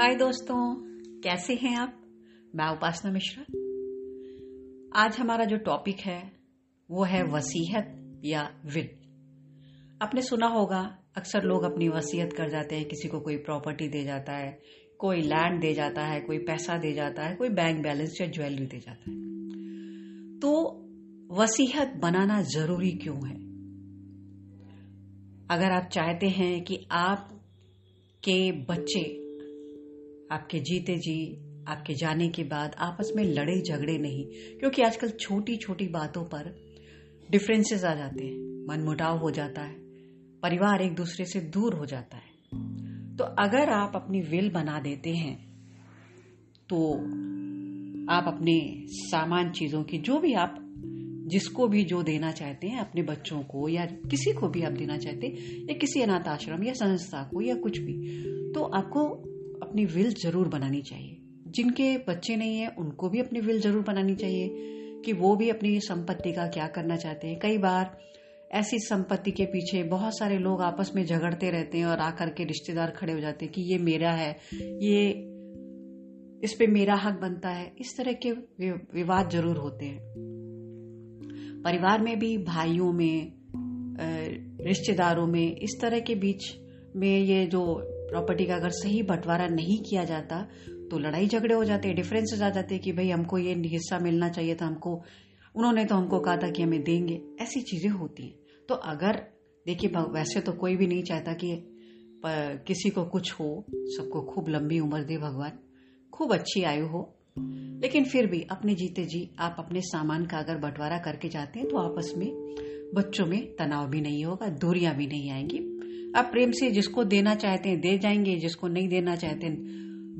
हाय दोस्तों, कैसे हैं आप? मैं उपासना मिश्रा। आज हमारा जो टॉपिक है, वो है वसीयत या विल आपने सुना होगा, अक्सर लोग अपनी वसीयत कर जाते हैं, किसी को कोई प्रॉपर्टी दे जाता है, कोई लैंड दे जाता है, कोई पैसा दे जाता है, कोई बैंक बैलेंस या ज्वेलरी दे जाता है। तो वसीयत बनाना ज़रूरी क्यों है? अगर आप चाहते हैं कि आप के बच्चे आपके जीते जी, आपके जाने के बाद आपस में लड़े झगड़े नहीं, क्योंकि आजकल छोटी छोटी बातों पर डिफरेंसेस आ जाते हैं। मनमुटाव हो जाता है। परिवार एक दूसरे से दूर हो जाता है। तो अगर आप अपनी विल बना देते हैं तो आप अपने सामान चीज़ों की, जो भी आप, जिसको भी जो देना चाहते हैं, अपने बच्चों को या किसी को भी आप देना चाहते हैं, या किसी अनाथ आश्रम या संस्था को या कुछ भी तो आपको अपनी विल ज़रूर बनानी चाहिए। जिनके बच्चे नहीं है, उनको भी अपनी विल ज़रूर बनानी चाहिए कि वो भी अपनी संपत्ति का क्या करना चाहते हैं। कई बार ऐसी संपत्ति के पीछे बहुत सारे लोग आपस में झगड़ते रहते हैं और आकर के रिश्तेदार खड़े हो जाते हैं कि ये मेरा है, ये इस पे मेरा हक बनता है। इस तरह के विवाद ज़रूर होते हैं। परिवार में भी, भाइयों में रिश्तेदारों में इस तरह के बीच में ये जो प्रॉपर्टी का अगर सही बंटवारा नहीं किया जाता तो लड़ाई झगड़े हो जाते डिफरेंसेस आ जाते कि भाई हमको ये हिस्सा मिलना चाहिए था हमको, उन्होंने तो हमको कहा था कि हमें देंगे। ऐसी चीज़ें होती हैं। तो अगर, देखिए वैसे तो कोई भी नहीं चाहता कि किसी को कुछ हो, सबको खूब लंबी उम्र दे भगवान, खूब अच्छी आयु हो, लेकिन फिर भी अपने जीते जी, आप अपने सामान का अगर बंटवारा करके जाते हैं तो आपस में, बच्चों में तनाव भी नहीं होगा, दूरियाँ भी नहीं आएँगी। आप प्रेम से जिसको देना चाहते हैं, दे जाएँगे, जिसको नहीं देना चाहते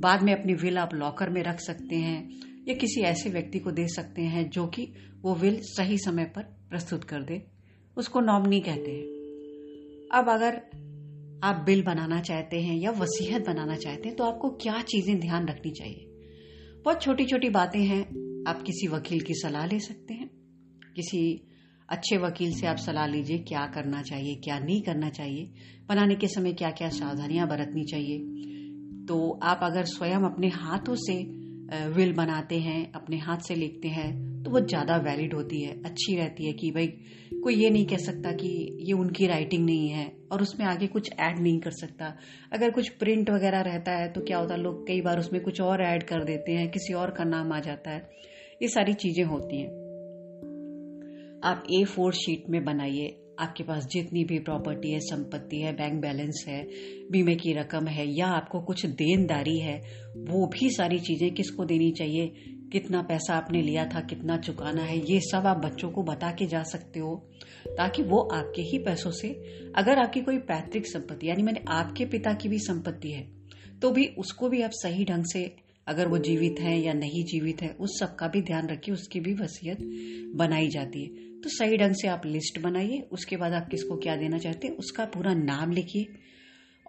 बाद में अपनी विल आप लॉकर में रख सकते हैं, या किसी ऐसे व्यक्ति को दे सकते हैं जो कि वो विल सही समय पर प्रस्तुत कर दे। उसको नॉमनी कहते हैं। अब अगर आप बिल बनाना चाहते हैं या वसीयत बनाना चाहते हैं तो आपको क्या चीज़ें ध्यान रखनी चाहिए? बहुत छोटी छोटी बातें हैं, आप किसी वकील की सलाह ले सकते हैं, किसी अच्छे वकील से आप सलाह लीजिए, क्या करना चाहिए, क्या नहीं करना चाहिए, बनाने के समय क्या क्या सावधानियाँ बरतनी चाहिए। तो आप अगर स्वयं अपने हाथों से विल बनाते हैं, अपने हाथ से लिखते हैं तो वो ज़्यादा वैलिड होती है, अच्छी रहती है कि भाई, कोई ये नहीं कह सकता कि ये उनकी राइटिंग नहीं है और उसमें आगे कुछ ऐड नहीं कर सकता। अगर कुछ प्रिंट वगैरह रहता है तो क्या होता है, लोग कई बार उसमें कुछ और ऐड कर देते हैं, किसी और का नाम आ जाता है। ये सारी चीज़ें होती हैं। आप ए फोर शीट में बनाइए। आपके पास जितनी भी प्रॉपर्टी है, संपत्ति है बैंक बैलेंस है, बीमे की रकम है, या आपको कुछ देनदारी है, वो भी सारी चीज़ें किसको देनी चाहिए? कितना पैसा आपने लिया था, कितना चुकाना है, ये सब आप बच्चों को बता के जा सकते हो, ताकि वो आपके ही पैसों से, अगर आपकी कोई पैतृक संपत्ति, यानी मैंने आपके पिता की भी संपत्ति है तो भी उसको भी आप सही ढंग से, अगर वो जीवित है या नहीं जीवित है, उस सब का भी ध्यान रखिए, उसकी भी वसीयत बनाई जाती है। तो सही ढंग से आप लिस्ट बनाइए, उसके बाद आप किसको क्या देना चाहते हैं, उसका पूरा नाम लिखिए।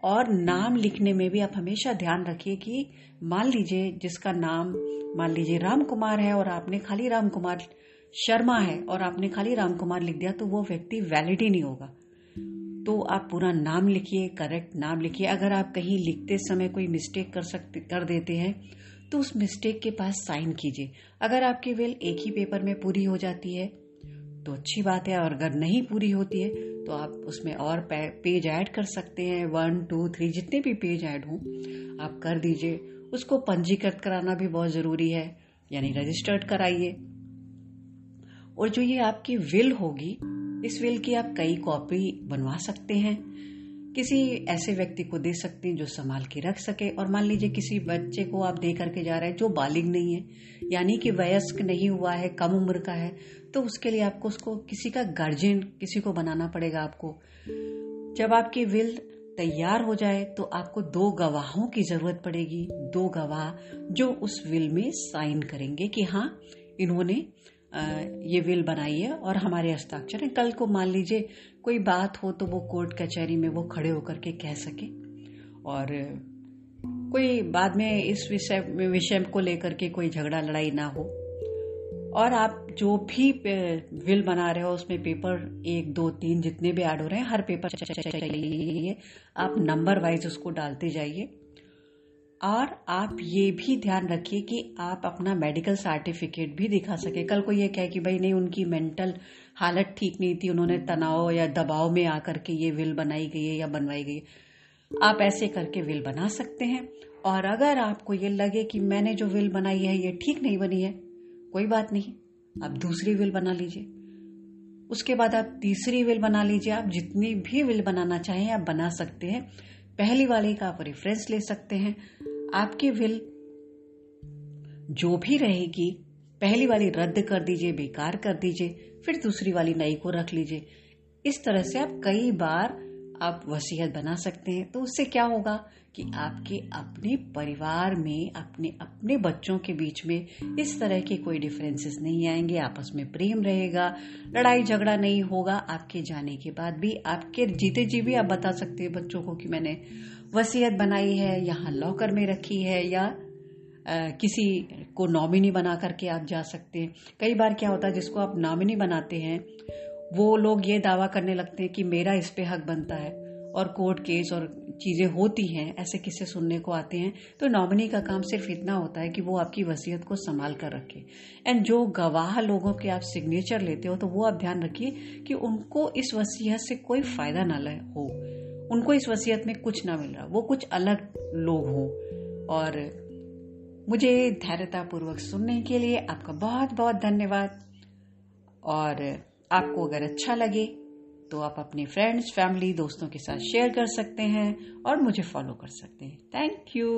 और नाम लिखने में भी आप हमेशा ध्यान रखिए कि मान लीजिए जिसका नाम, मान लीजिए राम कुमार है और आपने खाली राम कुमार शर्मा है और आपने खाली राम कुमार लिख दिया तो वो व्यक्ति वैलिड ही नहीं होगा। तो आप पूरा नाम लिखिए करेक्ट नाम लिखिए। अगर आप कहीं लिखते समय कोई मिस्टेक कर सकते, कर देते हैं तो उस मिस्टेक के पास साइन कीजिए। अगर आपकी वेल एक ही पेपर में पूरी हो जाती है तो अच्छी बात है, और अगर नहीं पूरी होती है तो आप उसमें और पेज ऐड कर सकते हैं। वन, टू, थ्री, जितने भी पेज ऐड हों, आप कर दीजिए। उसको पंजीकृत कराना भी बहुत ज़रूरी है, यानी रजिस्टर्ड कराइए। और जो ये आपकी विल होगी, इस विल की आप कई कॉपी बनवा सकते हैं। किसी ऐसे व्यक्ति को दे सकते हैं जो संभाल के रख सके, और मान लीजिए किसी बच्चे को आप दे करके जा रहे हैं, जो बालिग नहीं है, यानी कि वयस्क नहीं हुआ है, कम उम्र का है तो उसके लिए आपको उसको किसी का गार्जियन किसी को बनाना पड़ेगा आपको। जब आपकी विल तैयार हो जाए तो आपको दो गवाहों की ज़रूरत पड़ेगी। दो गवाह जो उस विल में साइन करेंगे कि हाँ इन्होंने ये विल बनाई है और हमारे हस्ताक्षर है। कल को मान लीजिए कोई बात हो तो वो कोर्ट कचहरी में वो खड़े होकर के कह सके। और कोई बाद में इस विषय विषय को लेकर के कोई झगड़ा, लड़ाई ना हो। और आप जो भी विल बना रहे हो, उसमें पेपर एक, दो, तीन जितने भी ऐड हो रहे हैं, हर पेपर चाहिए। आप नंबर वाइज उसको डालते जाइए। और आप ये भी ध्यान रखिए कि आप अपना मेडिकल सर्टिफिकेट भी दिखा सके। कल को ये कहे कि भाई, नहीं, उनकी मेंटल हालत ठीक नहीं थी, उन्होंने तनाव या दबाव में आकर के ये विल बनाई गई है या बनवाई गई है। आप ऐसे करके विल बना सकते हैं। और अगर आपको ये लगे कि मैंने जो विल बनाई है, ये ठीक नहीं बनी है कोई बात नहीं, आप दूसरी विल बना लीजिए। उसके बाद आप तीसरी विल बना लीजिए। आप जितनी भी विल बनाना चाहें, आप बना सकते हैं। पहली वाली का आप रेफरेंस ले सकते हैं। आपकी विल जो भी रहेगी, पहली वाली रद्द कर दीजिए, बेकार कर दीजिए, फिर दूसरी वाली नई को रख लीजिए। इस तरह से आप कई बार आप वसीयत बना सकते हैं तो उससे क्या होगा कि आपके अपने परिवार में अपने अपने बच्चों के बीच में इस तरह के कोई डिफरेंसेस नहीं आएँगे आपस में प्रेम रहेगा लड़ाई झगड़ा नहीं होगा आपके जाने के बाद भी आपके जीते जी भी आप बता सकते हैं बच्चों को कि मैंने वसीयत बनाई है यहाँ लॉकर में रखी है या आ, किसी को नॉमिनी बना करके आप जा सकते हैं। कई बार क्या होता है जिसको आप नॉमिनी बनाते हैं वो लोग ये दावा करने लगते हैं कि मेरा इस पे हक बनता है और कोर्ट केस और चीज़ें होती हैं, ऐसे किस्से सुनने को आते हैं तो नॉमिनी का काम सिर्फ़ इतना होता है कि वो आपकी वसीयत को संभाल कर रखे। एंड जो गवाह लोगों के आप सिग्नेचर लेते हो तो वो आप ध्यान रखिए कि उनको इस वसीयत से कोई फ़ायदा ना हो। उनको इस वसीयत में कुछ ना मिल रहा, वो कुछ अलग लोग हो। और मुझे धैर्यतापूर्वक सुनने के लिए आपका बहुत बहुत धन्यवाद। और आपको अगर अच्छा लगे तो आप अपने फ्रेंड्स फैमिली दोस्तों के साथ शेयर कर सकते हैं और मुझे फॉलो कर सकते हैं। Thank you